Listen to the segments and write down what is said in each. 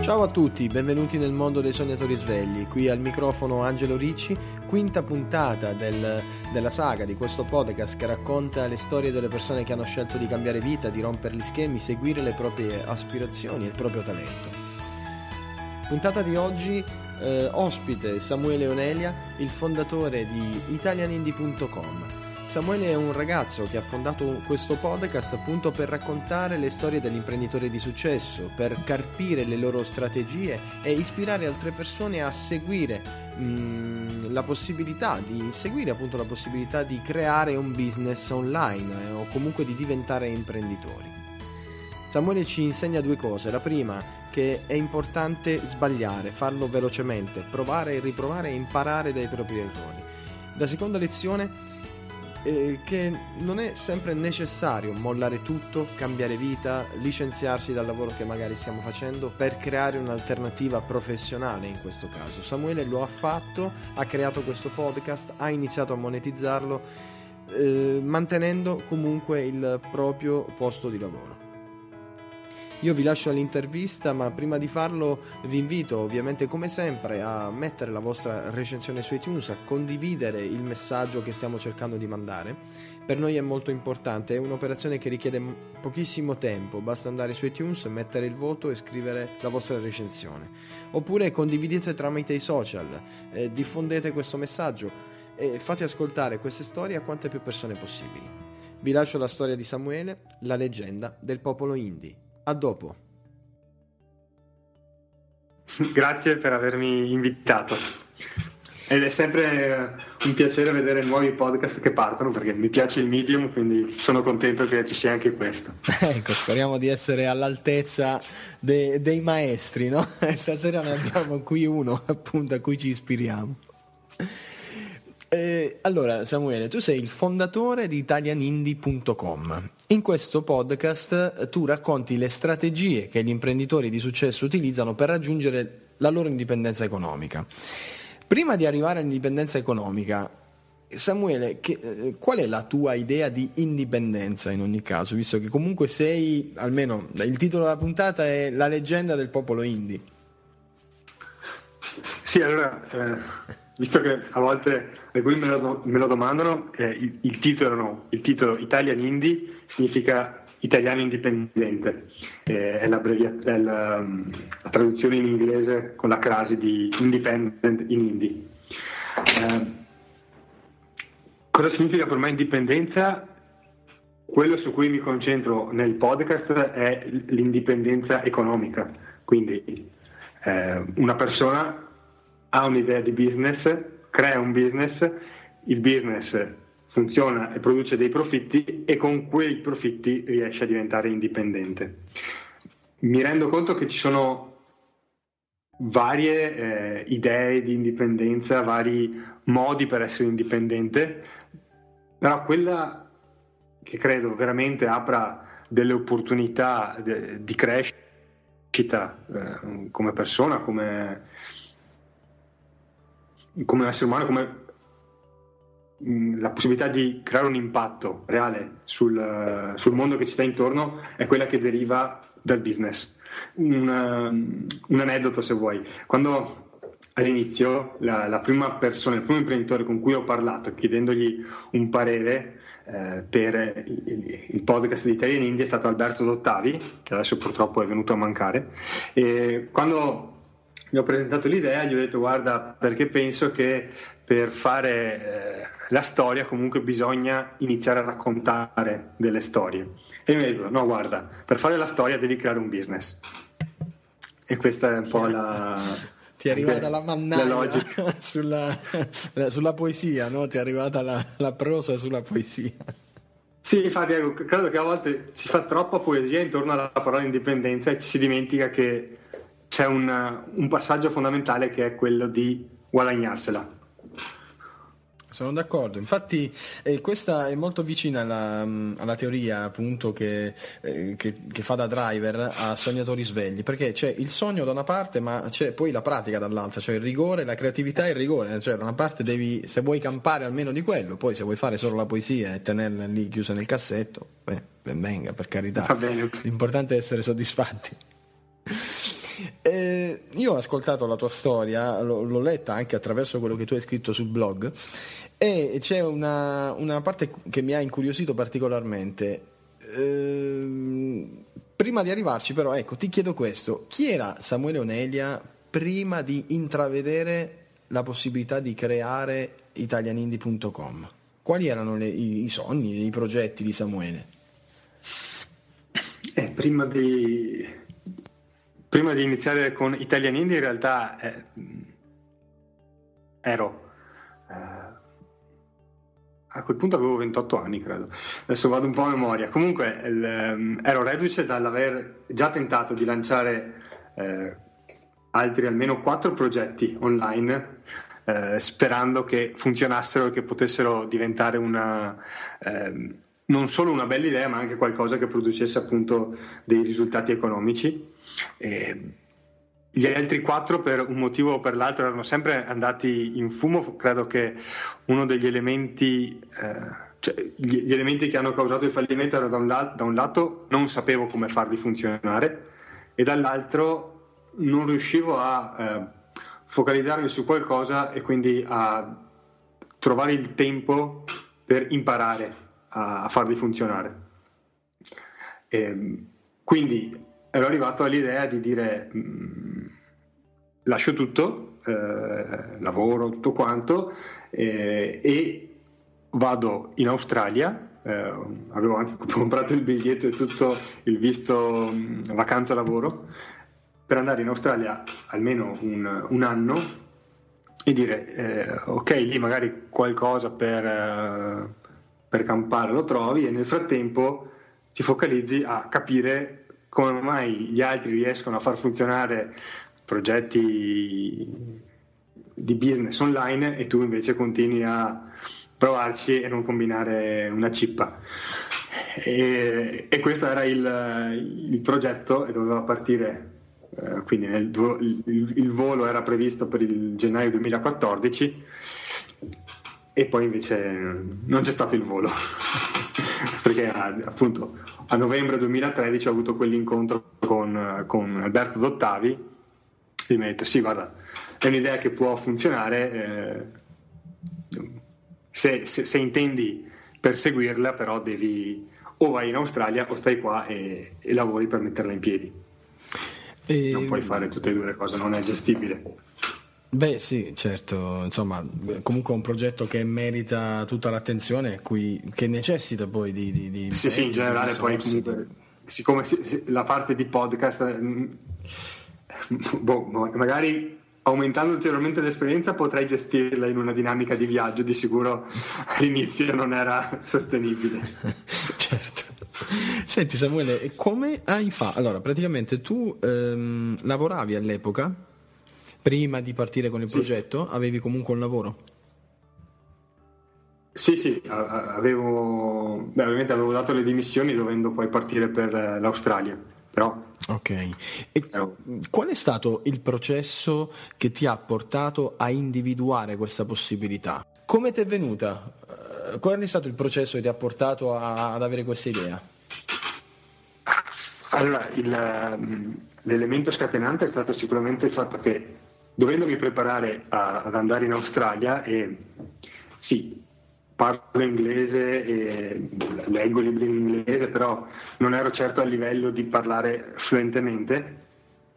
Ciao a tutti, benvenuti nel mondo dei sognatori svegli. Qui al microfono Angelo Ricci, quinta puntata del, della saga di questo podcast che racconta le storie delle persone che hanno scelto di cambiare vita, di rompere gli schemi, seguire le proprie aspirazioni e il proprio talento. Puntata di oggi eh, ospite Samuele Onelia, il fondatore di italianindie.com. Samuele è un ragazzo che ha fondato questo podcast appunto per raccontare le storie degli imprenditori di successo, per carpire le loro strategie e ispirare altre persone a seguire mm, la possibilità di seguire appunto la possibilità di creare un business online eh, o comunque di diventare imprenditori. Samuele ci insegna due cose. La prima, che è importante sbagliare, farlo velocemente, provare e riprovare e imparare dai propri errori. La seconda lezione eh, che non è sempre necessario mollare tutto, cambiare vita, licenziarsi dal lavoro che magari stiamo facendo per creare un'alternativa professionale in questo caso. Samuele lo ha fatto, ha creato questo podcast, ha iniziato a monetizzarlo eh, mantenendo comunque il proprio posto di lavoro. Io vi lascio l'intervista, ma prima di farlo vi invito ovviamente come sempre a mettere la vostra recensione su iTunes, a condividere il messaggio che stiamo cercando di mandare. Per noi è molto importante, è un'operazione che richiede pochissimo tempo, basta andare su iTunes, mettere il voto e scrivere la vostra recensione. Oppure condividete tramite i social, eh, diffondete questo messaggio e fate ascoltare queste storie a quante più persone possibili. Vi lascio la storia di Samuele, la leggenda del popolo indie. A dopo. Grazie per avermi invitato. Ed è sempre un piacere vedere nuovi podcast che partono perché mi piace il medium, quindi sono contento che ci sia anche questo. ecco, speriamo di essere all'altezza de- dei maestri, no? Stasera ne abbiamo qui uno appunto a cui ci ispiriamo. Eh, allora, Samuele, tu sei il fondatore di italianindie.com. In questo podcast eh, tu racconti le strategie che gli imprenditori di successo utilizzano per raggiungere la loro indipendenza economica. Prima di arrivare all'indipendenza economica, Samuele, che, eh, qual è la tua idea di indipendenza in ogni caso, visto che comunque sei, almeno il titolo della puntata è La leggenda del popolo indie? Sì, allora, eh, visto che a volte alcuni me lo, me lo domandano, eh, il, il, titolo, il, titolo, Italian Indie significa italiano indipendente, eh, è, la, è la, la, traduzione in inglese con la crasi di independent in indie. Eh, cosa significa per me indipendenza? Quello su cui mi concentro nel podcast è l'indipendenza economica, quindi eh, una persona ha un'idea di business, crea un business, il business funziona e produce dei profitti e con quei profitti riesce a diventare indipendente. Mi rendo conto che ci sono varie eh, idee di indipendenza, vari modi per essere indipendente, però quella che credo veramente apra delle opportunità de- di crescita eh, come persona, come come essere umano, come mm, la possibilità di creare un impatto reale sul, sul, mondo che ci sta intorno è quella che deriva dal business. Un, um, un aneddoto se vuoi. Quando all'inizio la, la, prima persona, il primo imprenditore con cui ho parlato chiedendogli un parere eh, per il, il, podcast di Italian India è stato Alberto Dottavi, che adesso purtroppo è venuto a mancare. E quando gli ho presentato l'idea, gli ho detto guarda perché penso che per fare eh, la storia comunque bisogna iniziare a raccontare delle storie. E mi ha detto no guarda, per fare la storia devi creare un business. E questa è un po' la... Ti è arrivata la mannaia sulla, sulla, poesia, no? Ti è arrivata la, la prosa sulla poesia. Sì, infatti, ecco, credo che a volte si fa troppa poesia intorno alla parola indipendenza e ci si dimentica che c'è un, un passaggio fondamentale che è quello di guadagnarsela. Sono d'accordo, infatti eh, questa è molto vicina alla, alla teoria appunto che, eh, che, che, fa da driver a sognatori svegli, perché c'è il sogno da una parte ma c'è poi la pratica dall'altra, cioè il rigore, la creatività e il rigore, cioè da una parte devi, se vuoi campare almeno di quello, poi se vuoi fare solo la poesia e tenerla lì chiusa nel cassetto, beh, ben venga per carità, l'importante è essere soddisfatti. Eh, io ho ascoltato la tua storia, l'ho, l'ho, letta anche attraverso quello che tu hai scritto sul blog e c'è una, una parte che mi ha incuriosito particolarmente. Ehm, prima di arrivarci, però, ecco, ti chiedo questo: chi era Samuele Onelia prima di intravedere la possibilità di creare italianindie.com? Quali erano le, i, i, sogni, i progetti di Samuele? Eh, prima, di, prima di iniziare con Italian Indie, in realtà eh, ero. Eh, a quel punto avevo 28 anni, credo. Adesso vado un po' a memoria. Comunque il, um, ero reduce dall'aver già tentato di lanciare eh, altri almeno quattro progetti online, eh, sperando che funzionassero e che potessero diventare una, eh, non solo una bella idea, ma anche qualcosa che producesse appunto dei risultati economici. E, gli altri quattro, per un motivo o per l'altro, erano sempre andati in fumo. Credo che uno degli elementi, eh, cioè, gli, elementi che hanno causato il fallimento era da un, la- da un lato non sapevo come farli funzionare e dall'altro non riuscivo a eh, focalizzarmi su qualcosa e quindi a trovare il tempo per imparare a, a farli funzionare. E, ehm, quindi ero arrivato all'idea di dire mm, lascio tutto, eh, lavoro, tutto quanto eh, e vado in Australia. Eh, avevo anche comprato il biglietto e tutto il visto mh, mm, vacanza lavoro per andare in Australia almeno un, un anno e dire eh, ok lì magari qualcosa per, eh, per campare lo trovi e nel frattempo ti focalizzi a capire come mai gli altri riescono a far funzionare progetti di business online e tu invece continui a provarci e non combinare una cippa. E, e questo era il, il, progetto e doveva partire, eh, quindi nel, il, il, volo era previsto per il gennaio 2014 e poi invece non c'è stato il volo perché appunto a novembre 2013 ho avuto quell'incontro con, con Alberto Dottavi e mi ha detto sì guarda è un'idea che può funzionare eh, se, se, se, intendi perseguirla però devi o vai in Australia o stai qua e, e lavori per metterla in piedi. E... non puoi fare tutte e due le cose non è gestibile Beh sì, certo, insomma, comunque è un progetto che merita tutta l'attenzione, cui, che necessita poi di... di, di sì, sì, in generale poi comunque, siccome la parte di podcast, mm, boh, magari aumentando ulteriormente l'esperienza potrei gestirla in una dinamica di viaggio, di sicuro all'inizio non era sostenibile. certo. Senti Samuele, come hai fatto? Allora, praticamente tu ehm, lavoravi all'epoca prima di partire con il sì. progetto avevi comunque un lavoro? Sì, sì, avevo, beh, ovviamente avevo dato le dimissioni dovendo poi partire per l'Australia, però... Ok, e qual è stato il processo che ti ha portato a individuare questa possibilità? Come ti è venuta? Eh, qual è stato il processo che ti ha portato a, ad avere questa idea? Allora, il, ehm, l'elemento scatenante è stato sicuramente il fatto che dovendomi preparare a, ad andare in Australia e sì, parlo inglese e leggo libri in inglese, però non ero certo a livello di parlare fluentemente.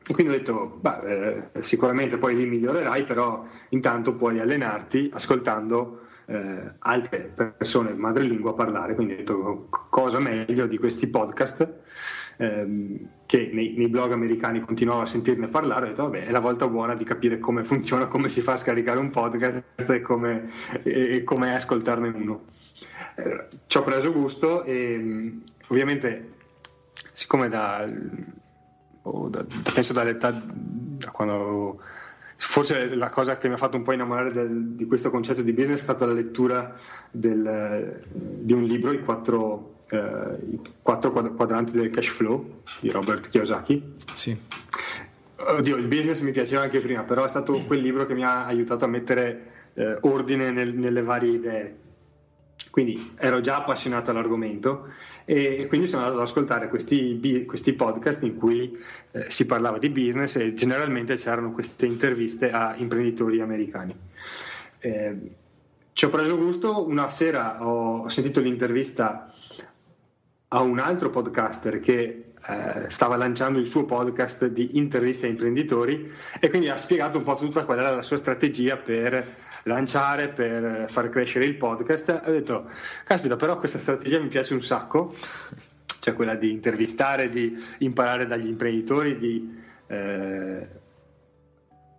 E quindi ho detto, beh, eh, sicuramente poi lì migliorerai, però intanto puoi allenarti ascoltando eh, altre persone madrelingua parlare. Quindi ho detto, cosa meglio di questi podcast ehm, che nei, nei, blog americani continuavo a sentirne parlare, ho detto vabbè è la volta buona di capire come funziona, come si fa a scaricare un podcast e come, e, come ascoltarne uno. eh, ci ho preso gusto e mm, ovviamente siccome da, oh, da, penso dall'età da quando forse la cosa che mi ha fatto un po' innamorare del, di questo concetto di business è stata la lettura del, di un libro, I quattro, eh, i quattro quadranti del cash flow di Robert Kiyosaki. Sì. Oddio, il business mi piaceva anche prima, però è stato quel libro che mi ha aiutato a mettere eh, ordine nel, nelle varie idee. Quindi ero già appassionato all'argomento e quindi sono andato ad ascoltare questi, questi podcast in cui eh, si parlava di business e generalmente c'erano queste interviste a imprenditori americani. Eh, ci ho preso gusto, una sera ho sentito l'intervista a un altro podcaster che eh, stava lanciando il suo podcast di interviste a imprenditori e quindi ha spiegato un po' tutta qual era la sua strategia per lanciare, per far crescere il podcast. Ho detto, caspita, però questa strategia mi piace un sacco, cioè quella di intervistare, di imparare dagli imprenditori, di eh,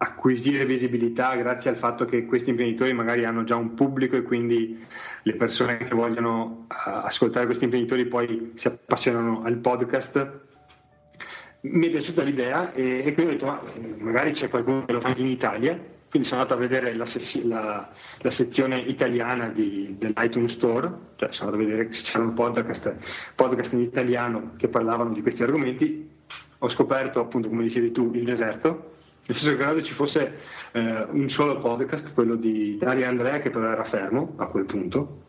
acquisire visibilità grazie al fatto che questi imprenditori magari hanno già un pubblico e quindi le persone che vogliono uh, ascoltare questi imprenditori poi si appassionano al podcast. Mi è piaciuta l'idea e, e quindi ho detto ma magari c'è qualcuno che lo fa in Italia quindi sono andato a vedere la, la, la sezione italiana di, dell'iTunes Store, cioè sono andato a vedere se c'erano podcast, podcast in italiano che parlavano di questi argomenti. Ho scoperto, appunto, come dicevi tu, il deserto, nel senso che credo ci fosse eh, un solo podcast, quello di Dario Andrea, che però era fermo a quel punto.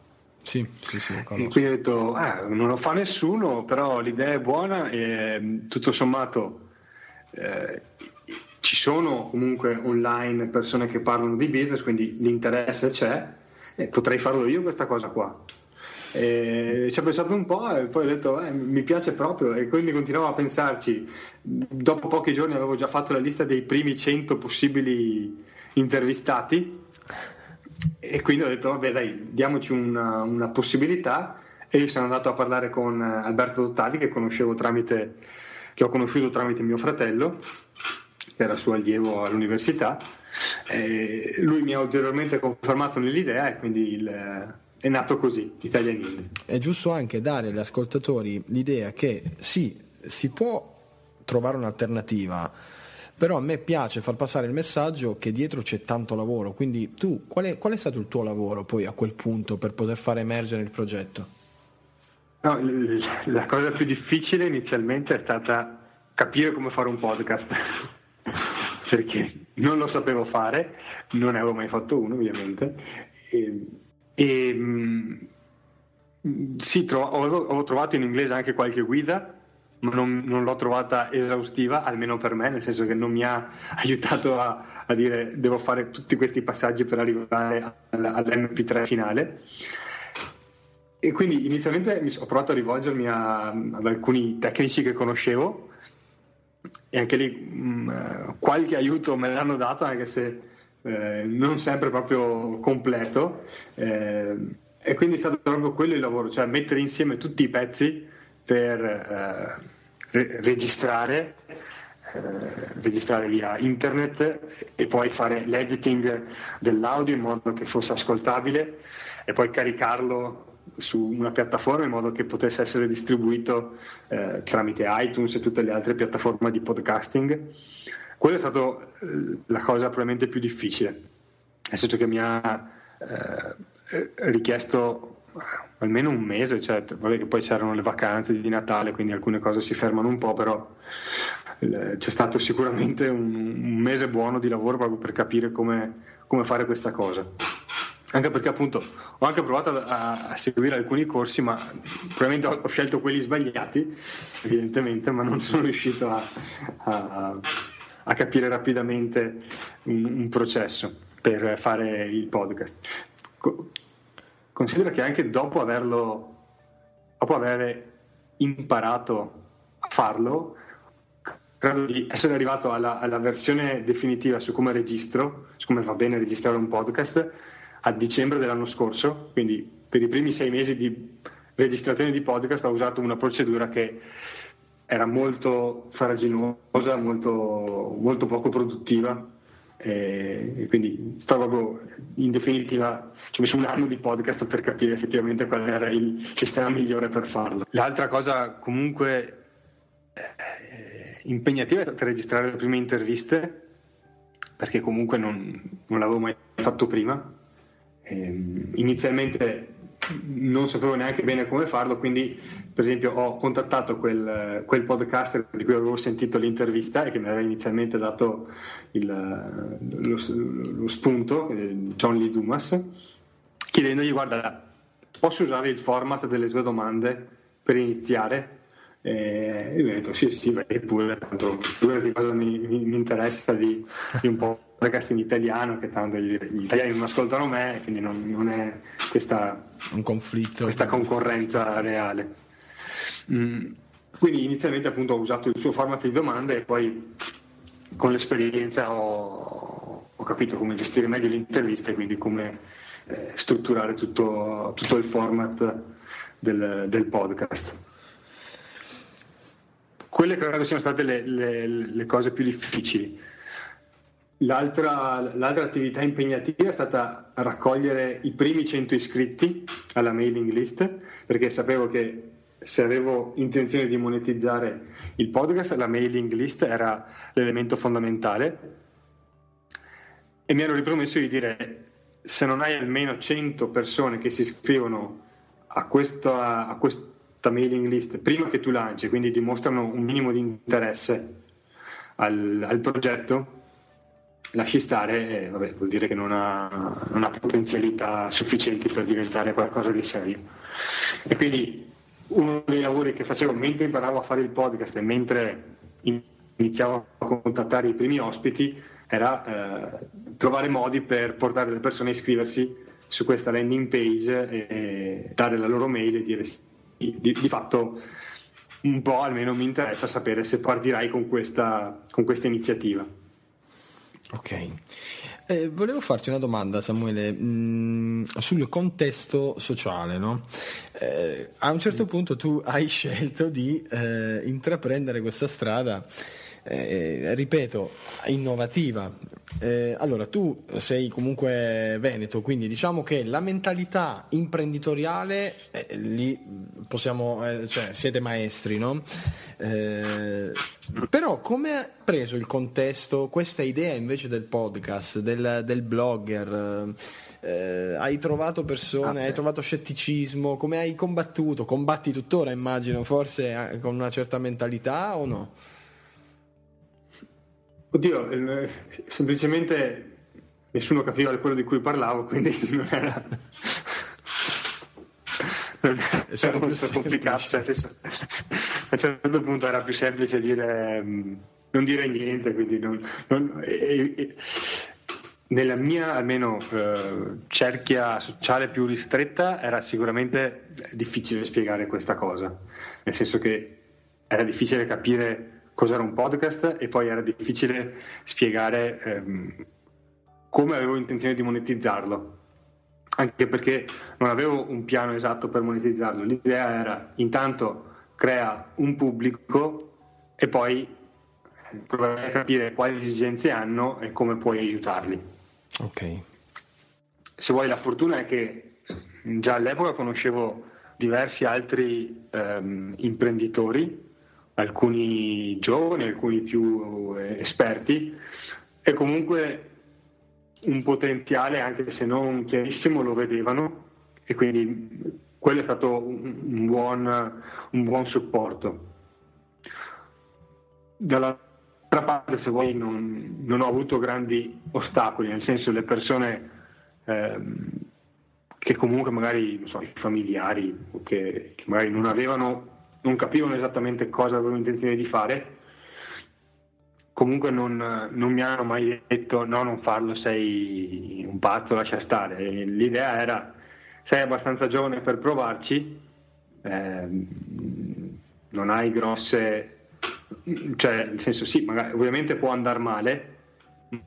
Sì, sì, sì. E quindi ho detto, ah, non lo fa nessuno, però l'idea è buona e tutto sommato eh, ci sono comunque online persone che parlano di business, quindi l'interesse c'è e potrei farlo io questa cosa qua. E ci ho pensato un po' e poi ho detto eh, mi piace proprio e quindi continuavo a pensarci. Dopo pochi giorni avevo già fatto la lista dei primi 100 possibili intervistati e quindi ho detto vabbè dai diamoci una, una possibilità e io sono andato a parlare con Alberto Dottavi che conoscevo tramite che ho conosciuto tramite mio fratello che era suo allievo all'università. E lui mi ha ulteriormente confermato nell'idea e quindi il, è nato così, Italian Indie. È giusto anche dare agli ascoltatori l'idea che sì, si può trovare un'alternativa, però a me piace far passare il messaggio che dietro c'è tanto lavoro, quindi tu qual è, qual è stato il tuo lavoro poi a quel punto per poter far emergere il progetto? No, la cosa più difficile inizialmente è stata capire come fare un podcast perché non lo sapevo fare, non ne avevo mai fatto uno ovviamente. E, e mm, sì, tro- ho, ho, trovato in inglese anche qualche guida, ma non, non, l'ho trovata esaustiva, almeno per me, nel senso che non mi ha aiutato a, a dire devo fare tutti questi passaggi per arrivare all'MP3 finale. E quindi inizialmente ho provato a rivolgermi a, ad alcuni tecnici che conoscevo e anche lì mh, mm, eh, qualche aiuto me l'hanno dato anche se eh, non sempre proprio completo eh, e quindi è stato proprio quello il lavoro, cioè mettere insieme tutti i pezzi per eh, re- registrare eh, registrare via internet e poi fare l'editing dell'audio in modo che fosse ascoltabile e poi caricarlo su una piattaforma in modo che potesse essere distribuito eh, tramite iTunes e tutte le altre piattaforme di podcasting. Quella è stata eh, la cosa probabilmente più difficile, nel senso che mi ha eh, richiesto eh, almeno un mese, cioè, vabbè che poi c'erano le vacanze di Natale, quindi alcune cose si fermano un po', però eh, c'è stato sicuramente un, un mese buono di lavoro proprio per capire come, come fare questa cosa. Anche perché appunto ho anche provato a, a, seguire alcuni corsi ma probabilmente ho, ho, scelto quelli sbagliati evidentemente ma non sono riuscito a, a, a capire rapidamente un, un, processo per fare il podcast. Co- considera che anche dopo averlo dopo aver imparato a farlo credo di essere arrivato alla, alla versione definitiva su come registro su come va bene registrare un podcast a dicembre dell'anno scorso, quindi per i primi sei mesi di registrazione di podcast ho usato una procedura che era molto faraginosa, molto, molto poco produttiva E quindi stavo in definitiva ci ho messo un anno di podcast per capire effettivamente qual era il sistema migliore per farlo. L'altra cosa comunque eh, impegnativa è stata registrare le prime interviste perché comunque non, non l'avevo mai fatto prima. E, ehm, inizialmente non sapevo neanche bene come farlo, quindi per esempio ho contattato quel, quel, podcaster di cui avevo sentito l'intervista e che mi aveva inizialmente dato il, lo, lo, spunto, eh, John Lee Dumas, chiedendogli guarda, posso usare il format delle tue domande per iniziare? E mi ho detto sì, sì, vai pure, tanto figurati cosa mi, mi, mi interessa di, di un po' podcast in italiano che tanto gli, gli italiani non ascoltano me quindi non, non è questa, un conflitto. questa concorrenza reale. Mm, quindi inizialmente appunto ho usato il suo format di domande e poi con l'esperienza ho, ho capito come gestire meglio l'intervista e quindi come eh, strutturare tutto, tutto, il format del, del podcast. Quelle credo siano state le, le, le cose più difficili L'altra, l'altra, attività impegnativa è stata raccogliere i primi 100 iscritti alla mailing list, perché sapevo che se avevo intenzione di monetizzare il podcast, la mailing list era l'elemento fondamentale. E mi ero ripromesso di dire, se non hai almeno 100 persone che si iscrivono a questa, a questa mailing list prima che tu lanci, quindi dimostrano un minimo di interesse al, al progetto, lasci stare, eh, vabbè, vuol dire che non ha, non ha, potenzialità sufficienti per diventare qualcosa di serio. E quindi uno dei lavori che facevo mentre imparavo a fare il podcast e mentre iniziavo a contattare i primi ospiti era eh, trovare modi per portare le persone a iscriversi su questa landing page e dare la loro mail e dire sì, di, di fatto un po' almeno mi interessa sapere se partirai con questa, con questa iniziativa. Ok. Eh, volevo farti una domanda, Samuele, mh, mm, sul contesto sociale. No? Eh, a un certo punto tu hai scelto di eh, intraprendere questa strada eh, ripeto, innovativa. Eh, allora, tu sei comunque veneto, quindi diciamo che la mentalità imprenditoriale, eh, lì possiamo, eh, cioè, siete maestri, no? Eh, però come ha preso il contesto questa idea invece del podcast, del, del blogger? Eh, hai trovato persone, ah, hai trovato scetticismo, come hai combattuto? Combatti tuttora, immagino, forse con una certa mentalità o no? Oddio, eh, semplicemente nessuno capiva quello di cui parlavo, quindi non era, non era molto complicato. Cioè, senso, a un certo punto era più semplice dire, mm, non dire niente, quindi non, non, e, e, nella mia almeno eh, cerchia sociale più ristretta era sicuramente difficile spiegare questa cosa, nel senso che era difficile capire cos'era un podcast e poi era difficile spiegare ehm, come avevo intenzione di monetizzarlo. Anche perché non avevo un piano esatto per monetizzarlo. L'idea era intanto crea un pubblico e poi provare a capire quali esigenze hanno e come puoi aiutarli. Ok. Se vuoi, la fortuna è che già all'epoca conoscevo diversi altri ehm, imprenditori alcuni giovani, alcuni più eh, esperti e comunque un potenziale, anche se non chiarissimo, lo vedevano e quindi quello è stato un buon, un buon supporto. Dall'altra parte, se vuoi, non, non, ho avuto grandi ostacoli, nel senso le persone ehm, che comunque magari, so, i familiari, che, che magari non avevano non capivano esattamente cosa avevo intenzione di fare. Comunque non, non, mi hanno mai detto no, non farlo, sei un pazzo, lascia stare. L'idea era sei abbastanza giovane per provarci, eh, non hai grosse... cioè nel senso sì, magari, ovviamente può andare male,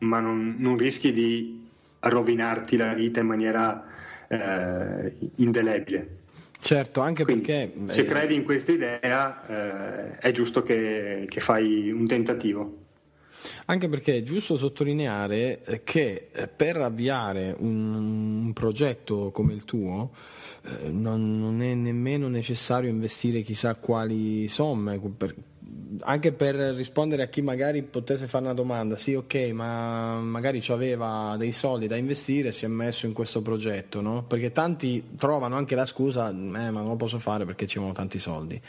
ma non, non, rischi di rovinarti la vita in maniera eh, indelebile. Certo, anche Quindi, perché... Se credi in questa idea eh, è giusto che, che fai un tentativo. Anche perché è giusto sottolineare eh, che eh, per avviare un, progetto come il tuo eh, non, non, è nemmeno necessario investire chissà quali somme. Anche per rispondere a chi magari potesse fare una domanda, sì ok, ma magari aveva dei soldi da investire e si è messo in questo progetto, no? Perché tanti trovano anche la scusa, eh, ma non lo posso fare perché ci vogliono tanti soldi.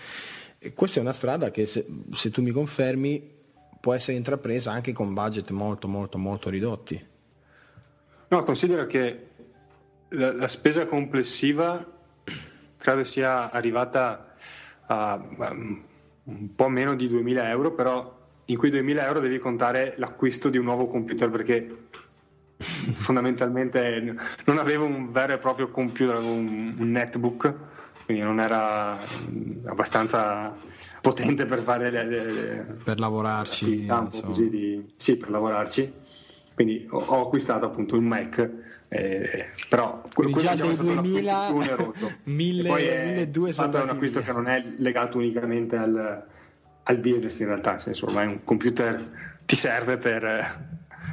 E questa è una strada che se, se tu mi confermi può essere intrapresa anche con budget molto molto molto ridotti. No, considero che la, la spesa complessiva credo sia arrivata a, a un po' meno di 2000 euro, però in quei 2000 euro devi contare l'acquisto di un nuovo computer perché fondamentalmente non avevo un vero e proprio computer, avevo un, un netbook, quindi non era abbastanza potente per fare le, le, le per lavorarci così di, sì per lavarci quindi ho, ho, acquistato appunto un Mac eh, però quindi già dei 2000 1200 sono è un acquisto che non è legato unicamente al, al business in realtà nel senso ormai un computer ti serve per,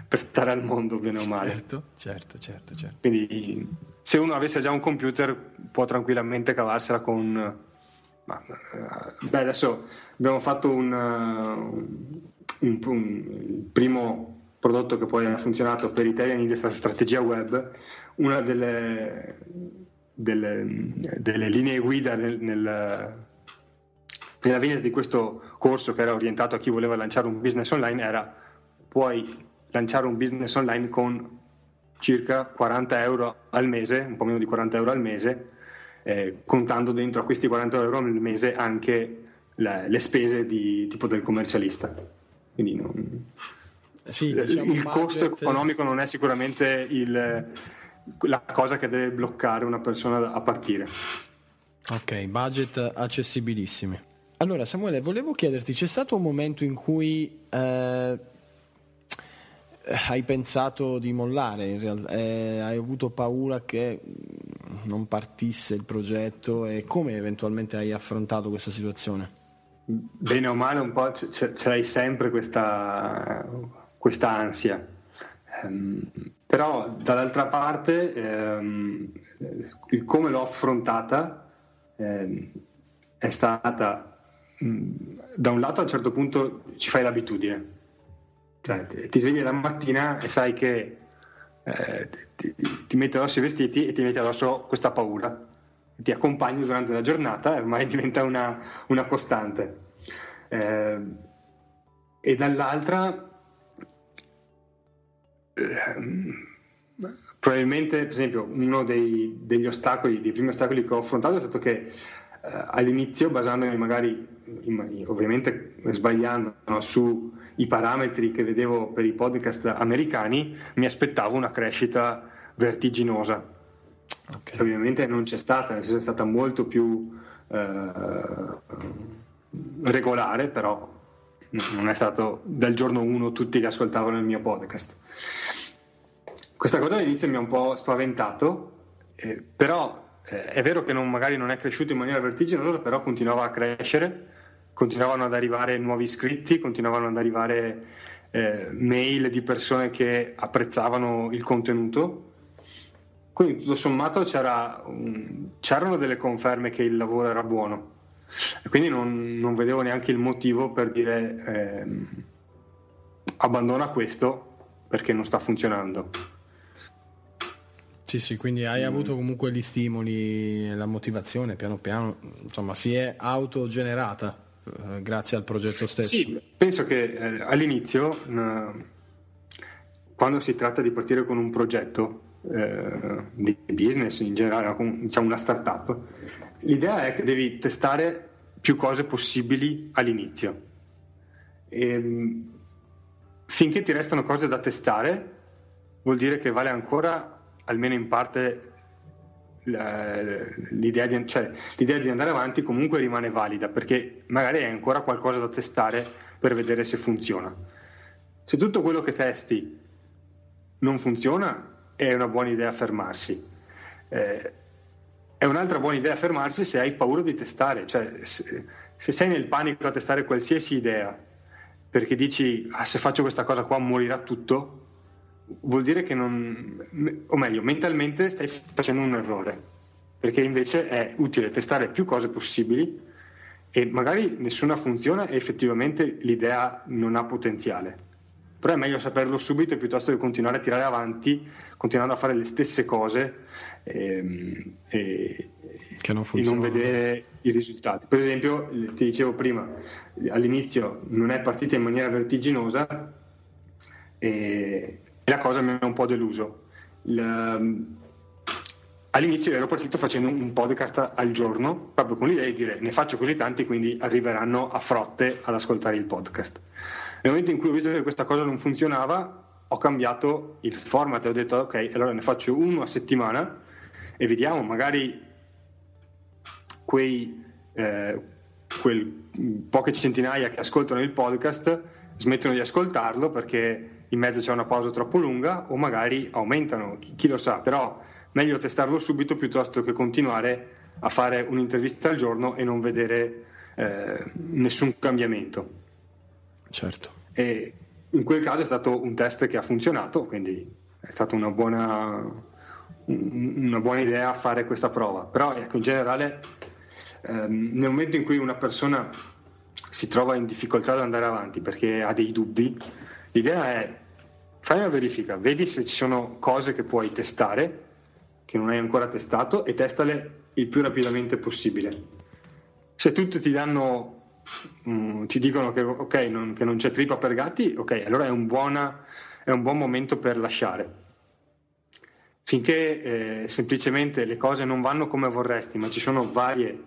per stare al mondo bene o male. Certo certo certo, certo. quindi se uno avesse già un computer può tranquillamente cavarsela con ma, eh, beh, adesso abbiamo fatto un, un, un, il primo prodotto che poi ha funzionato per Italian in questa strategia web, una delle, delle, delle linee guida nel, nel, nella vendita di questo corso che era orientato a chi voleva lanciare un business online era puoi lanciare un business online con circa 40 euro al mese, un po' meno di 40 euro al mese, eh, contando dentro a questi 40 euro al mese anche la, le spese di, tipo del commercialista. Quindi non, sì, diciamo il costo economico non è sicuramente il, la cosa che deve bloccare una persona a partire. Ok, budget accessibilissimi. Allora Samuele, volevo chiederti, c'è stato un momento in cui eh, hai pensato di mollare, in realtà, eh, hai avuto paura che non partisse il progetto e come eventualmente hai affrontato questa situazione? Bene o male un po' ce, ce l'hai sempre questa, questa ansia. Um, però dall'altra parte um, il come l'ho affrontata um, è stata da un lato a un certo punto ci fai l'abitudine cioè, ti svegli la mattina e sai che eh, ti, ti, metti addosso i vestiti e ti metti addosso questa paura. Ti accompagni durante la giornata e ormai diventa una, una costante. Eh, e dall'altra, probabilmente, per esempio, uno dei, degli ostacoli, dei primi ostacoli che ho affrontato è stato che eh, all'inizio, basandomi magari, ovviamente sbagliando, no, su i parametri che vedevo per i podcast americani, mi aspettavo una crescita vertiginosa. Okay. ovviamente non c'è stata, è stata molto più eh, regolare, però non è stato dal giorno 1 tutti che ascoltavano il mio podcast. Questa cosa all'inizio mi ha un po' spaventato, eh, però eh, è vero che non, magari non è cresciuto in maniera vertiginosa, però continuava a crescere continuavano ad arrivare nuovi iscritti, continuavano ad arrivare eh, mail di persone che apprezzavano il contenuto. Quindi tutto sommato c'era un, c'erano delle conferme che il lavoro era buono. E quindi non, non vedevo neanche il motivo per dire eh, abbandona questo perché non sta funzionando. Sì, sì, quindi hai mm. avuto comunque gli stimoli, la motivazione piano piano, insomma, si è autogenerata. Eh, grazie al progetto stesso? Sì, penso che eh, all'inizio, eh, quando si tratta di partire con un progetto eh, di business in generale, diciamo una startup, l'idea è che devi testare più cose possibili all'inizio. E, ehm, finché ti restano cose da testare, vuol dire che vale ancora, almeno in parte, l'idea di, cioè, l'idea di, andare avanti comunque rimane valida perché magari hai ancora qualcosa da testare per vedere se funziona. Se tutto quello che testi non funziona, è una buona idea fermarsi. Eh, è un'altra buona idea fermarsi se hai paura di testare, cioè se, se sei nel panico a testare qualsiasi idea perché dici ah, se faccio questa cosa qua morirà tutto, vuol dire che non, o meglio, mentalmente stai facendo un errore, perché invece è utile testare più cose possibili e magari nessuna funziona e effettivamente l'idea non ha potenziale. Però è meglio saperlo subito piuttosto che continuare a tirare avanti, continuando a fare le stesse cose ehm, e, e, non, e non vedere i risultati. Per esempio, ti dicevo prima, all'inizio non è partita in maniera vertiginosa e la cosa mi ha un po' deluso. La, all'inizio ero partito facendo un podcast al giorno, proprio con l'idea di dire ne faccio così tanti, quindi arriveranno a frotte ad ascoltare il podcast. Nel momento in cui ho visto che questa cosa non funzionava, ho cambiato il format e ho detto ok, allora ne faccio uno a settimana e vediamo, magari quei eh, poche centinaia che ascoltano il podcast smettono di ascoltarlo perché in mezzo c'è una pausa troppo lunga o magari aumentano, chi, chi lo sa, però meglio testarlo subito piuttosto che continuare a fare un'intervista al giorno e non vedere eh, nessun cambiamento. Certo. E in quel caso è stato un test che ha funzionato, quindi è stata una buona, una buona idea fare questa prova. Però ecco, in generale, ehm, nel momento in cui una persona si trova in difficoltà ad andare avanti perché ha dei dubbi, l'idea è fai una verifica, vedi se ci sono cose che puoi testare, che non hai ancora testato, e testale il più rapidamente possibile. Se tutti ti danno Mm, ti dicono che, okay, non, che, non, c'è trippa per gatti, ok, allora è un, buona, è un buon momento per lasciare. Finché eh, semplicemente le cose non vanno come vorresti, ma ci sono varie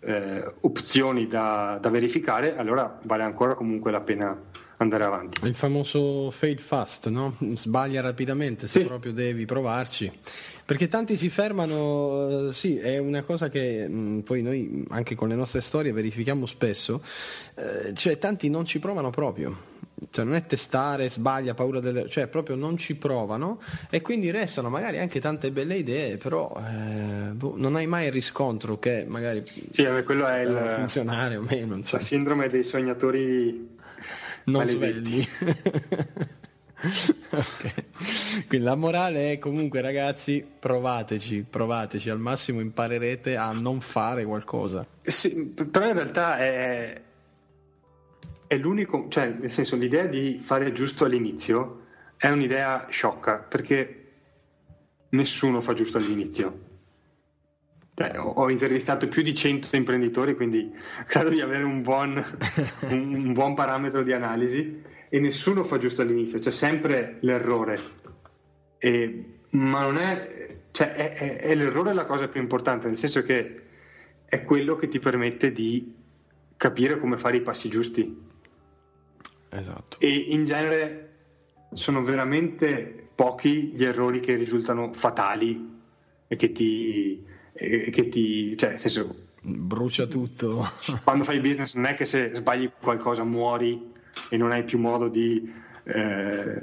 eh, opzioni da, da verificare, allora vale ancora comunque la pena andare avanti. Il famoso fade fast, no? Sbaglia rapidamente se sì. proprio devi provarci. Perché tanti si fermano, eh, sì, è una cosa che mh, mm, poi noi anche con le nostre storie verifichiamo spesso, eh, cioè tanti non ci provano proprio. Cioè non è testare, sbaglia, paura delle... cioè proprio non ci provano e quindi restano magari anche tante belle idee, però eh, boh, non hai mai il riscontro che magari sì, quello è il, funzionare o meno. La sindrome dei sognatori non svegli. okay. Quindi la morale è comunque ragazzi provateci, provateci, al massimo imparerete a non fare qualcosa. Sì, però in realtà è, è l'unico, cioè nel senso l'idea di fare giusto all'inizio è un'idea sciocca perché nessuno fa giusto all'inizio. Cioè, ho, intervistato più di 100 imprenditori, quindi credo di avere un buon, un buon parametro di analisi e nessuno fa giusto all'inizio, c'è sempre l'errore. E, ma non è, cioè è, è, è, l'errore la cosa più importante, nel senso che è quello che ti permette di capire come fare i passi giusti. Esatto. E in genere sono veramente pochi gli errori che risultano fatali e che ti, e che ti cioè, nel senso, brucia tutto. Quando fai business non è che se sbagli qualcosa muori e non hai più modo di eh,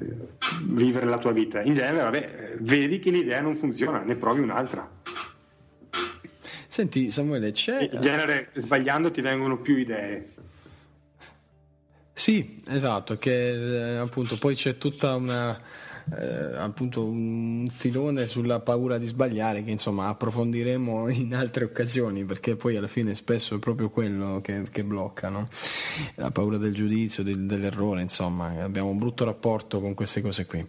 vivere la tua vita. In genere, vabbè, vedi che l'idea non funziona, ne provi un'altra. Senti Samuele, c'è... In genere sbagliando ti vengono più idee. Sì, esatto, che eh, appunto poi c'è tutta una eh, appunto un filone sulla paura di sbagliare che insomma approfondiremo in altre occasioni perché poi alla fine spesso è proprio quello che, che blocca no? la paura del giudizio, del, dell'errore insomma abbiamo un brutto rapporto con queste cose qui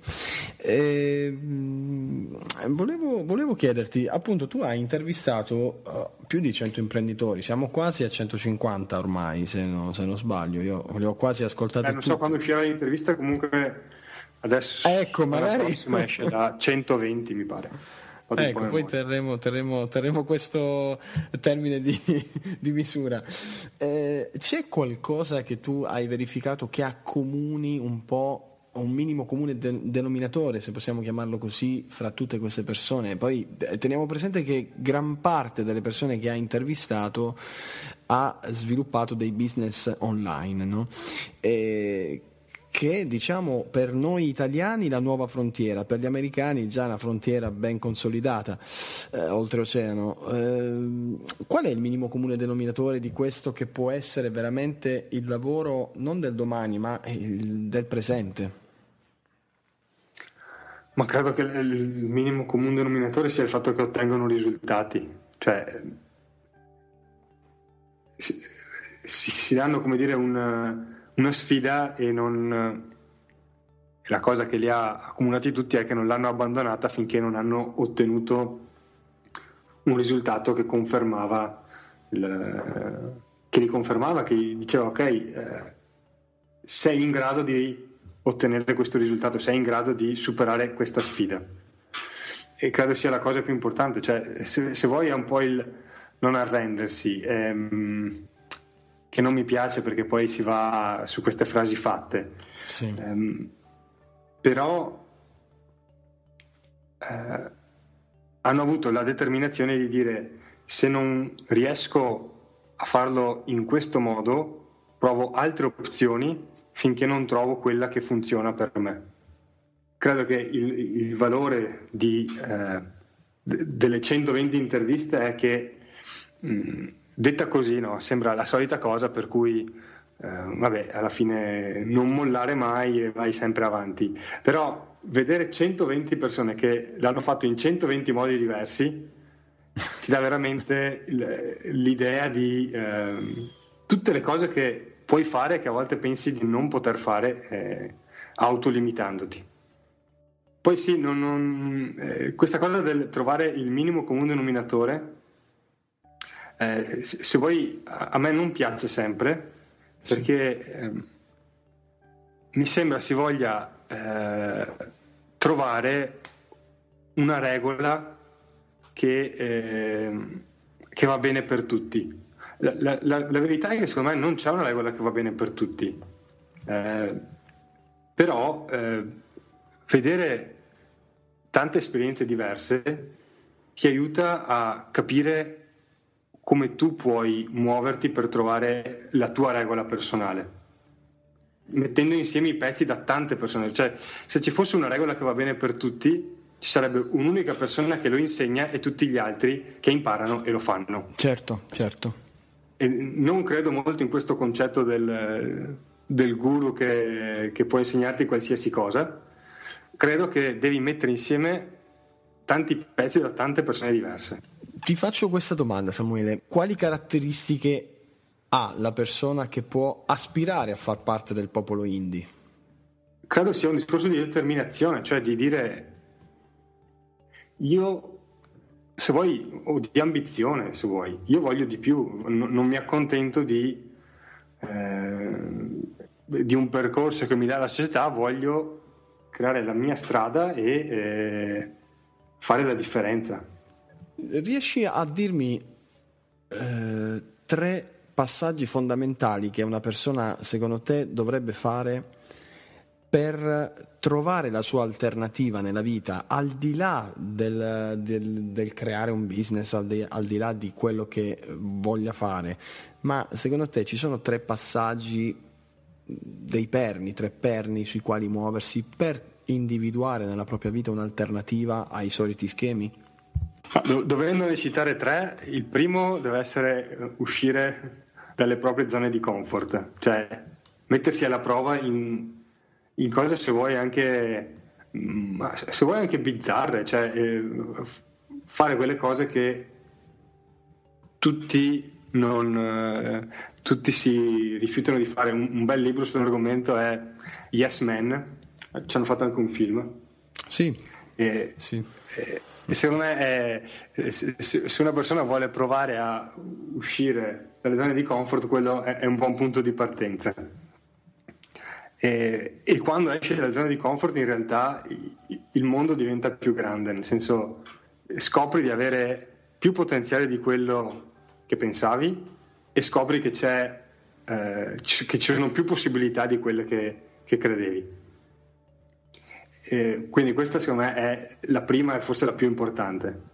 e, mm, volevo, volevo, chiederti appunto tu hai intervistato uh, più di 100 imprenditori siamo quasi a 150 ormai se, no, se non sbaglio io li ho quasi ascoltati eh, non so quando uscirà l'intervista comunque Adesso ecco, magari... la prossima esce da 120 mi pare. Ecco, poi terremo, terremo, terremo, questo termine di, di misura. Eh, c'è qualcosa che tu hai verificato che accomuni un po' un minimo comune de- denominatore, se possiamo chiamarlo così, fra tutte queste persone. Poi eh, teniamo presente che gran parte delle persone che ha intervistato ha sviluppato dei business online, no? E che diciamo per noi italiani la nuova frontiera, per gli americani già una frontiera ben consolidata eh, oltreoceano. Eh, qual è il minimo comune denominatore di questo che può essere veramente il lavoro non del domani ma il, del presente? Ma credo che il minimo comune denominatore sia il fatto che ottengono risultati, cioè si, si danno come dire un una sfida e non... La cosa che li ha accumulati tutti è che non l'hanno abbandonata finché non hanno ottenuto un risultato che confermava, il, che li confermava, che diceva ok, eh, sei in grado di ottenere questo risultato, sei in grado di superare questa sfida. E credo sia la cosa più importante, cioè se, se vuoi è un po' il non arrendersi. Ehm, che non mi piace perché poi si va su queste frasi fatte. Sì. Um, però eh, hanno avuto la determinazione di dire se non riesco a farlo in questo modo, provo altre opzioni finché non trovo quella che funziona per me. Credo che il, il valore di, eh, delle 120 interviste è che mh, mm, Detta così, no, sembra la solita cosa per cui, eh, vabbè, alla fine non mollare mai e vai sempre avanti. Però vedere 120 persone che l'hanno fatto in 120 modi diversi ti dà veramente l'idea di eh, tutte le cose che puoi fare che a volte pensi di non poter fare eh, autolimitandoti. Poi sì, non, non, eh, questa cosa del trovare il minimo comune denominatore eh, se vuoi, a me non piace sempre perché eh, mi sembra si voglia eh, trovare una regola che, ehm, che, va bene per tutti. La, la, la, la, verità è che secondo me non c'è una regola che va bene per tutti, eh, però eh, vedere tante esperienze diverse ti aiuta a capire come tu puoi muoverti per trovare la tua regola personale mettendo insieme i pezzi da tante persone. Cioè se ci fosse una regola che va bene per tutti ci sarebbe un'unica persona che lo insegna e tutti gli altri che imparano e lo fanno. Certo certo. E non credo molto in questo concetto del, del guru che, che può insegnarti qualsiasi cosa. Credo che devi mettere insieme tanti pezzi da tante persone diverse ti faccio questa domanda, Samuele. Quali caratteristiche ha la persona che può aspirare a far parte del popolo indie? Credo sia un discorso di determinazione, cioè di dire io, se vuoi, o di ambizione, se vuoi, io voglio di più, non, non mi accontento di, eh, di, un percorso che mi dà la società, voglio creare la mia strada e eh, fare la differenza riesci a dirmi eh, tre passaggi fondamentali che una persona, secondo te, dovrebbe fare per trovare la sua alternativa nella vita, al di là del, del, del creare un business, al di, al di, là di quello che voglia fare, ma secondo te ci sono tre passaggi, dei perni, tre perni sui quali muoversi per individuare nella propria vita un'alternativa ai soliti schemi? Dovendone citare tre, il primo deve essere uscire dalle proprie zone di comfort, cioè mettersi alla prova in, in cose se vuoi anche, mm, se vuoi anche bizzarre, cioè eh, fare quelle cose che tutti, non, eh, tutti si rifiutano di fare. Un, un bel libro sull'argomento è Yes Man, ci hanno fatto anche un film. Sì. E, sì. E, secondo me è, se una persona vuole provare a uscire dalle zone di comfort, quello è, un buon punto di partenza. E, e, quando esce dalle zone di comfort, in realtà il mondo diventa più grande, nel senso scopri di avere più potenziale di quello che pensavi e scopri che, c'è, eh, che ci sono più possibilità di quelle che, che credevi. Eh, quindi questa secondo me è la prima e forse la più importante.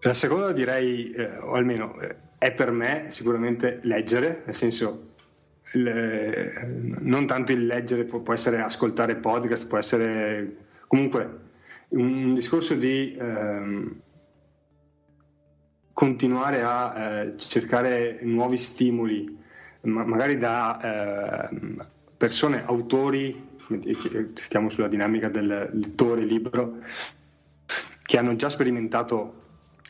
La seconda direi, eh, o almeno eh, è per me sicuramente leggere, nel senso le, non tanto il leggere, può, può, essere ascoltare podcast, può essere comunque un, discorso di ehm, continuare a eh, cercare nuovi stimoli, ma, magari da eh, persone, autori, stiamo sulla dinamica del lettore libro, che hanno già sperimentato,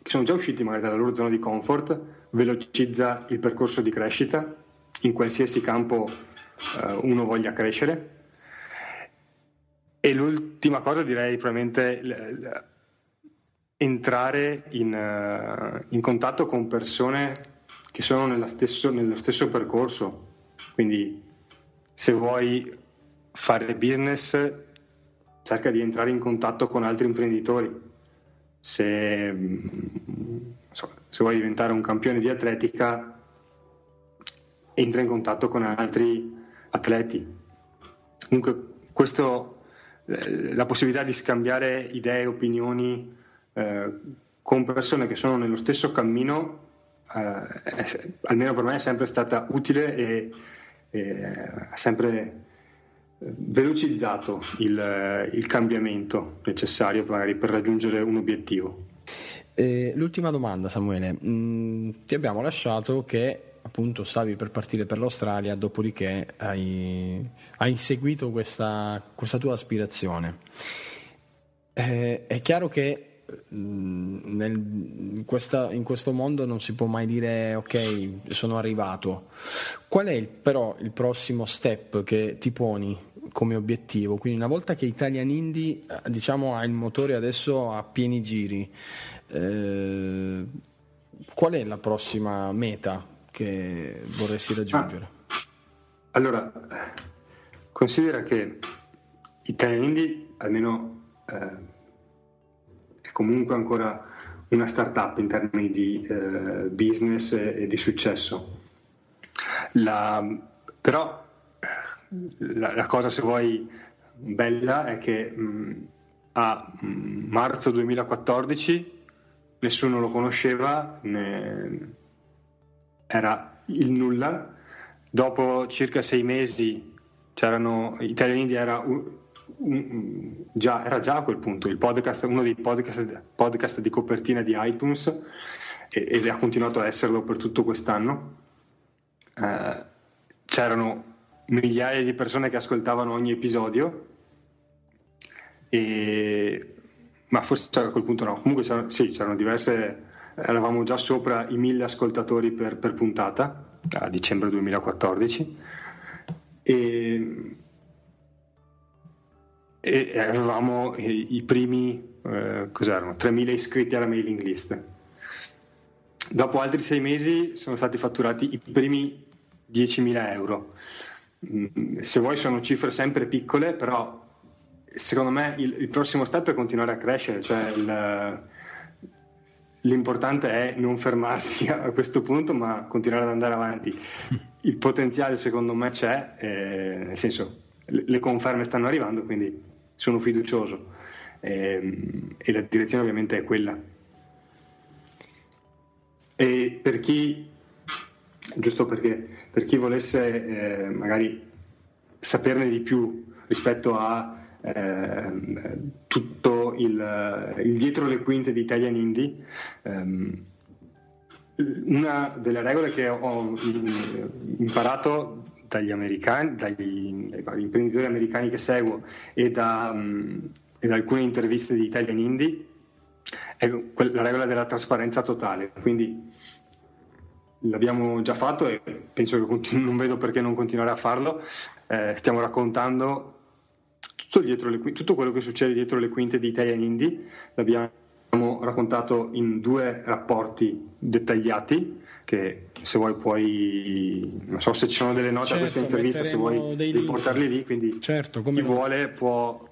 che sono già usciti magari dalla loro zona di comfort, velocizza il percorso di crescita in qualsiasi campo uh, uno voglia crescere. E l'ultima cosa direi probabilmente l- l- entrare in, uh, in, contatto con persone che sono stesso, nello stesso percorso. Quindi se vuoi fare business cerca di entrare in contatto con altri imprenditori. Se, se vuoi diventare un campione di atletica entra in contatto con altri atleti. Comunque questo, eh, la possibilità di scambiare idee, opinioni eh, con persone che sono nello stesso cammino, eh, è, almeno per me è sempre stata utile e, e sempre velocizzato il, il cambiamento necessario magari per raggiungere un obiettivo. Eh, l'ultima domanda Samuele, mm, ti abbiamo lasciato che appunto stavi per partire per l'Australia, dopodiché hai, hai inseguito questa, questa, tua aspirazione. Eh, è chiaro che mm, nel, in, questa, in, questo mondo non si può mai dire ok, sono arrivato. Qual è il, però il prossimo step che ti poni come obiettivo? Quindi una volta che Italian Indie eh, diciamo, ha il motore adesso a pieni giri, eh, qual è la prossima meta che vorresti raggiungere? Ah, allora, considera che Italian Indie almeno eh, è comunque ancora una startup in termini di eh, business e, e, di successo. La, però la, la, cosa, se vuoi, bella è che mh, a marzo 2014 nessuno lo conosceva, ne, era il nulla. Dopo circa sei mesi c'erano, Italian India era, un, un, già, era già a quel punto podcast, uno dei podcast, podcast, di copertina di iTunes e, ed ha continuato a esserlo per tutto quest'anno. Eh, c'erano migliaia di persone che ascoltavano ogni episodio, e, ma forse a quel punto no. Comunque c'erano, sì, c'erano diverse eravamo già sopra i mille ascoltatori per, per puntata a dicembre 2014 e, e avevamo i, primi eh, cos'erano? 3.000 iscritti alla mailing list. Dopo altri sei mesi sono stati fatturati i primi 10.000 euro se vuoi sono cifre sempre piccole però secondo me il, il prossimo step è continuare a crescere cioè il, L'importante è non fermarsi a questo punto, ma continuare ad andare avanti. Il potenziale, secondo me, c'è, eh, nel senso, le conferme stanno arrivando, quindi sono fiducioso. Eh, e la direzione, ovviamente, è quella. E per chi, giusto perché, per chi volesse eh, magari saperne di più rispetto a eh, tutto il, il, dietro le quinte di Italian Indie. Um, una delle regole che ho imparato dagli americani, dagli, dagli imprenditori americani che seguo e da, um, e da alcune interviste di Italian Indie è la regola della trasparenza totale. Quindi l'abbiamo già fatto e penso che continu- non vedo perché non continuare a farlo. Eh, stiamo raccontando tutto, le, tutto, quello che succede dietro le quinte di Italian Indie. L'abbiamo raccontato in due rapporti dettagliati che se vuoi puoi non so se ci sono delle note certo, a questa intervista se vuoi riportarli lì quindi certo, chi vuole può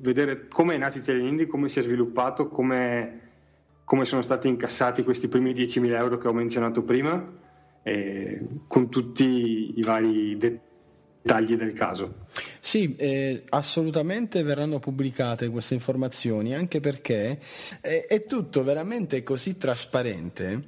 vedere come è nato Italian Indie come si è sviluppato come, come sono stati incassati questi primi 10.000 euro che ho menzionato prima con tutti i vari dettagli del caso. Sì, eh, assolutamente verranno pubblicate queste informazioni, anche perché è, è tutto veramente così trasparente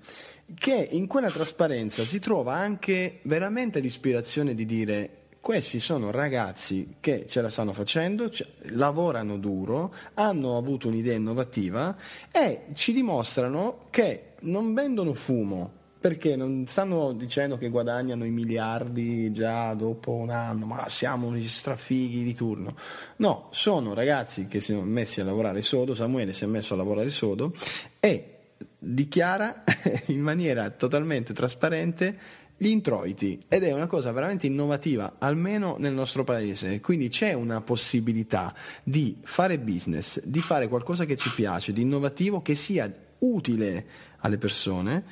che in quella trasparenza si trova anche veramente l'ispirazione di dire questi sono ragazzi che ce la stanno facendo, c- lavorano duro, hanno avuto un'idea innovativa e ci dimostrano che non vendono fumo, perché non stanno dicendo che guadagnano i miliardi già dopo un anno, ma siamo gli strafighi di turno. No, sono ragazzi che si sono messi a lavorare sodo, Samuele si è messo a lavorare sodo e dichiara in maniera totalmente trasparente gli introiti ed è una cosa veramente innovativa, almeno nel nostro paese. Quindi c'è una possibilità di fare business, di fare qualcosa che ci piace, di innovativo, che sia utile alle persone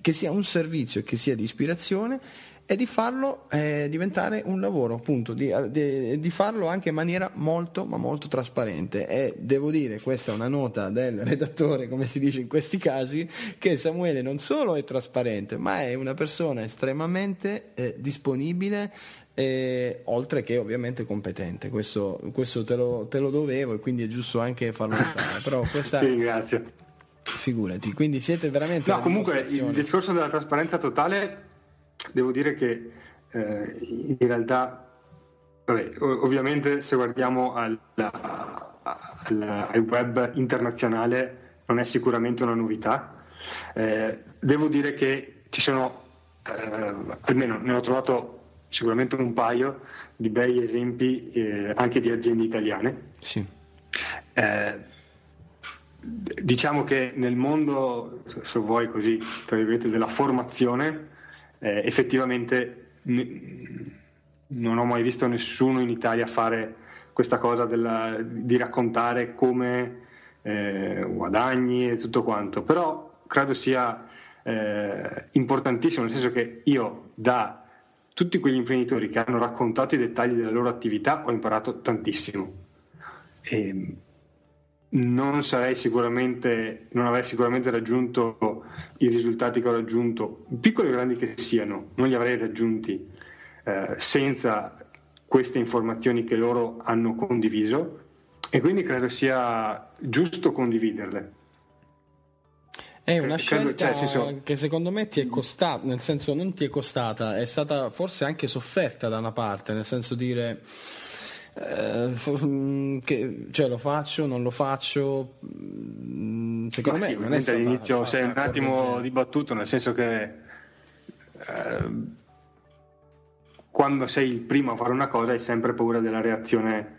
che sia un servizio e che sia di ispirazione e di farlo eh, diventare un lavoro, appunto, di, di, di, farlo anche in maniera molto ma molto trasparente. E devo dire, questa è una nota del redattore, come si dice in questi casi, che Samuele non solo è trasparente, ma è una persona estremamente eh, disponibile. Eh, oltre che ovviamente competente, questo, questo te, lo, te, lo, dovevo e quindi è giusto anche farlo notare. Però questa, sì, grazie. Figurati, quindi siete veramente... No, comunque il discorso della trasparenza totale, devo dire che eh, in realtà, vabbè, ovviamente se guardiamo al, al, al, web internazionale non è sicuramente una novità. Eh, devo dire che ci sono, eh, almeno ne ho trovato sicuramente un paio di bei esempi eh, anche di aziende italiane. Sì. Eh, diciamo che nel mondo, se vuoi così, della formazione, eh, effettivamente n- non ho mai visto nessuno in Italia fare questa cosa della, di raccontare come eh, guadagni e tutto quanto, però credo sia eh, importantissimo, nel senso che io da tutti quegli imprenditori che hanno raccontato i dettagli della loro attività ho imparato tantissimo. E, non sarei sicuramente, non avrei sicuramente raggiunto i risultati che ho raggiunto, piccoli o grandi che siano, non li avrei raggiunti eh, senza queste informazioni che loro hanno condiviso e quindi credo sia giusto condividerle. È una scelta cioè, senso... che secondo me ti è costata, nel senso non ti è costata, è stata forse anche sofferta da una parte, nel senso dire eh, mm, che, cioè lo faccio, non lo faccio. Mm, secondo Ma me sì, non è all'inizio sei un attimo dibattuto, nel senso che eh, quando sei il primo a fare una cosa hai sempre paura della reazione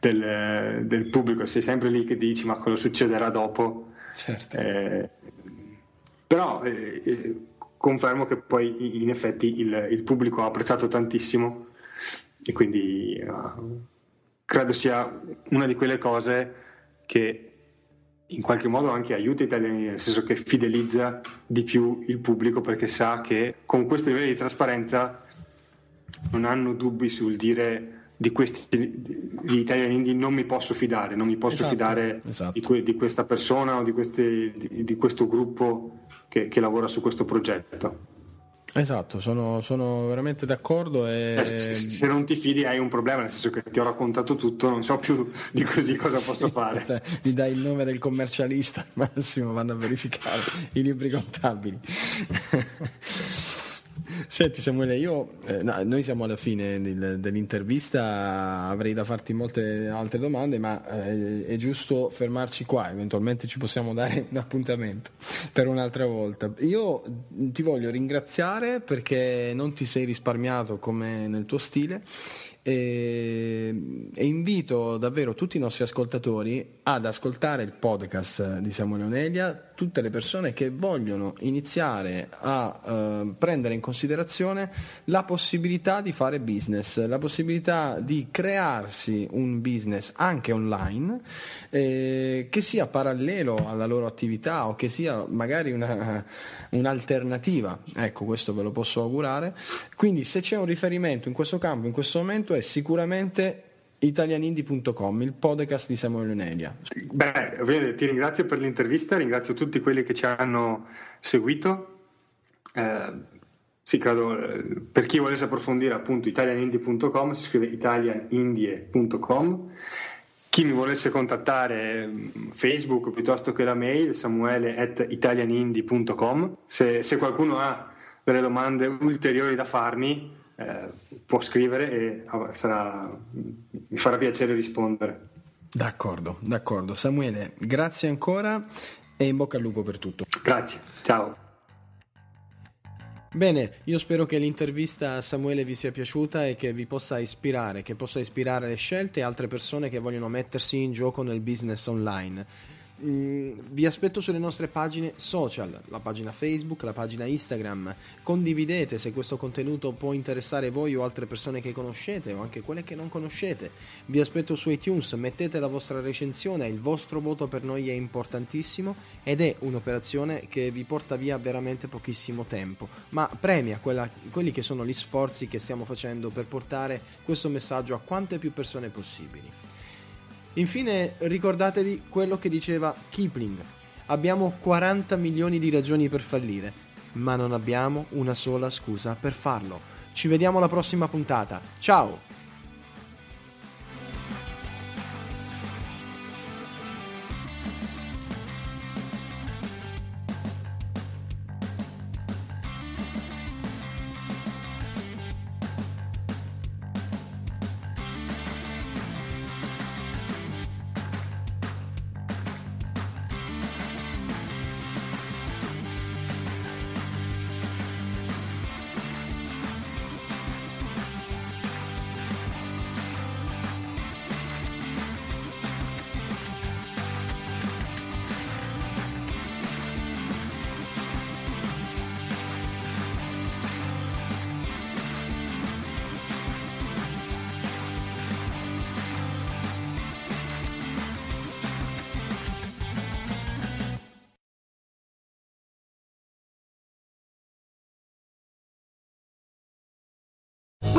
del, del pubblico, sei sempre lì che dici ma cosa succederà dopo. Certo. Eh, però eh, eh, confermo che poi in effetti il, il pubblico ha apprezzato tantissimo e quindi uh, credo sia una di quelle cose che in qualche modo anche aiuta i italiani, nel senso che fidelizza di più il pubblico perché sa che con questo livello di trasparenza non hanno dubbi sul dire di questi gli italiani indie non mi posso fidare, non mi posso esatto, fidare esatto. Di, que, di, questa persona o di, queste, di, di questo gruppo che, che lavora su questo progetto. Esatto, sono, sono, veramente d'accordo. E... Eh, se, se, non ti fidi hai un problema, nel senso che ti ho raccontato tutto, non so più di così cosa posso sì, fare. Cioè, gli dai il nome del commercialista, al massimo vanno a verificare i libri contabili. Senti Samuele, io, eh, no, noi siamo alla fine del, dell'intervista, avrei da farti molte altre domande, ma eh, è giusto fermarci qua, eventualmente ci possiamo dare un appuntamento per un'altra volta. Io ti voglio ringraziare perché non ti sei risparmiato come nel tuo stile e, e, invito davvero tutti i nostri ascoltatori ad ascoltare il podcast di Samuele Onelia, tutte le persone che vogliono iniziare a eh, prendere in considerazione la possibilità di fare business, la possibilità di crearsi un business anche online eh, che sia parallelo alla loro attività o che sia magari una, un'alternativa. Ecco, questo ve lo posso augurare. Quindi se c'è un riferimento in questo campo, in questo momento, è sicuramente italianindi.com, il podcast di Samuele Nelia. Beh, ovviamente ti ringrazio per l'intervista, ringrazio tutti quelli che ci hanno seguito. Eh, sì, credo, eh, per chi volesse approfondire appunto italianindie.com si scrive italianindie.com chi mi volesse contattare mm, Facebook piuttosto che la mail samuele at italianindie.com se, se qualcuno ha delle domande ulteriori da farmi può scrivere e ah, sarà, mi farà piacere rispondere. D'accordo, d'accordo. Samuele grazie ancora e in bocca al lupo per tutto. Grazie, ciao. Bene, io spero che l'intervista a Samuele vi sia piaciuta e che vi possa ispirare, che possa ispirare le scelte e altre persone che vogliono mettersi in gioco nel business online. Mm, vi aspetto sulle nostre pagine social, la pagina Facebook, la pagina Instagram. Condividete se questo contenuto può interessare voi o altre persone che conoscete o anche quelle che non conoscete. Vi aspetto su iTunes, mettete la vostra recensione, il vostro voto per noi è importantissimo ed è un'operazione che vi porta via veramente pochissimo tempo, ma premia quella, quelli che sono gli sforzi che stiamo facendo per portare questo messaggio a quante più persone possibili. Infine ricordatevi quello che diceva Kipling. Abbiamo 40 milioni di ragioni per fallire, ma non abbiamo una sola scusa per farlo. Ci vediamo alla prossima puntata. Ciao!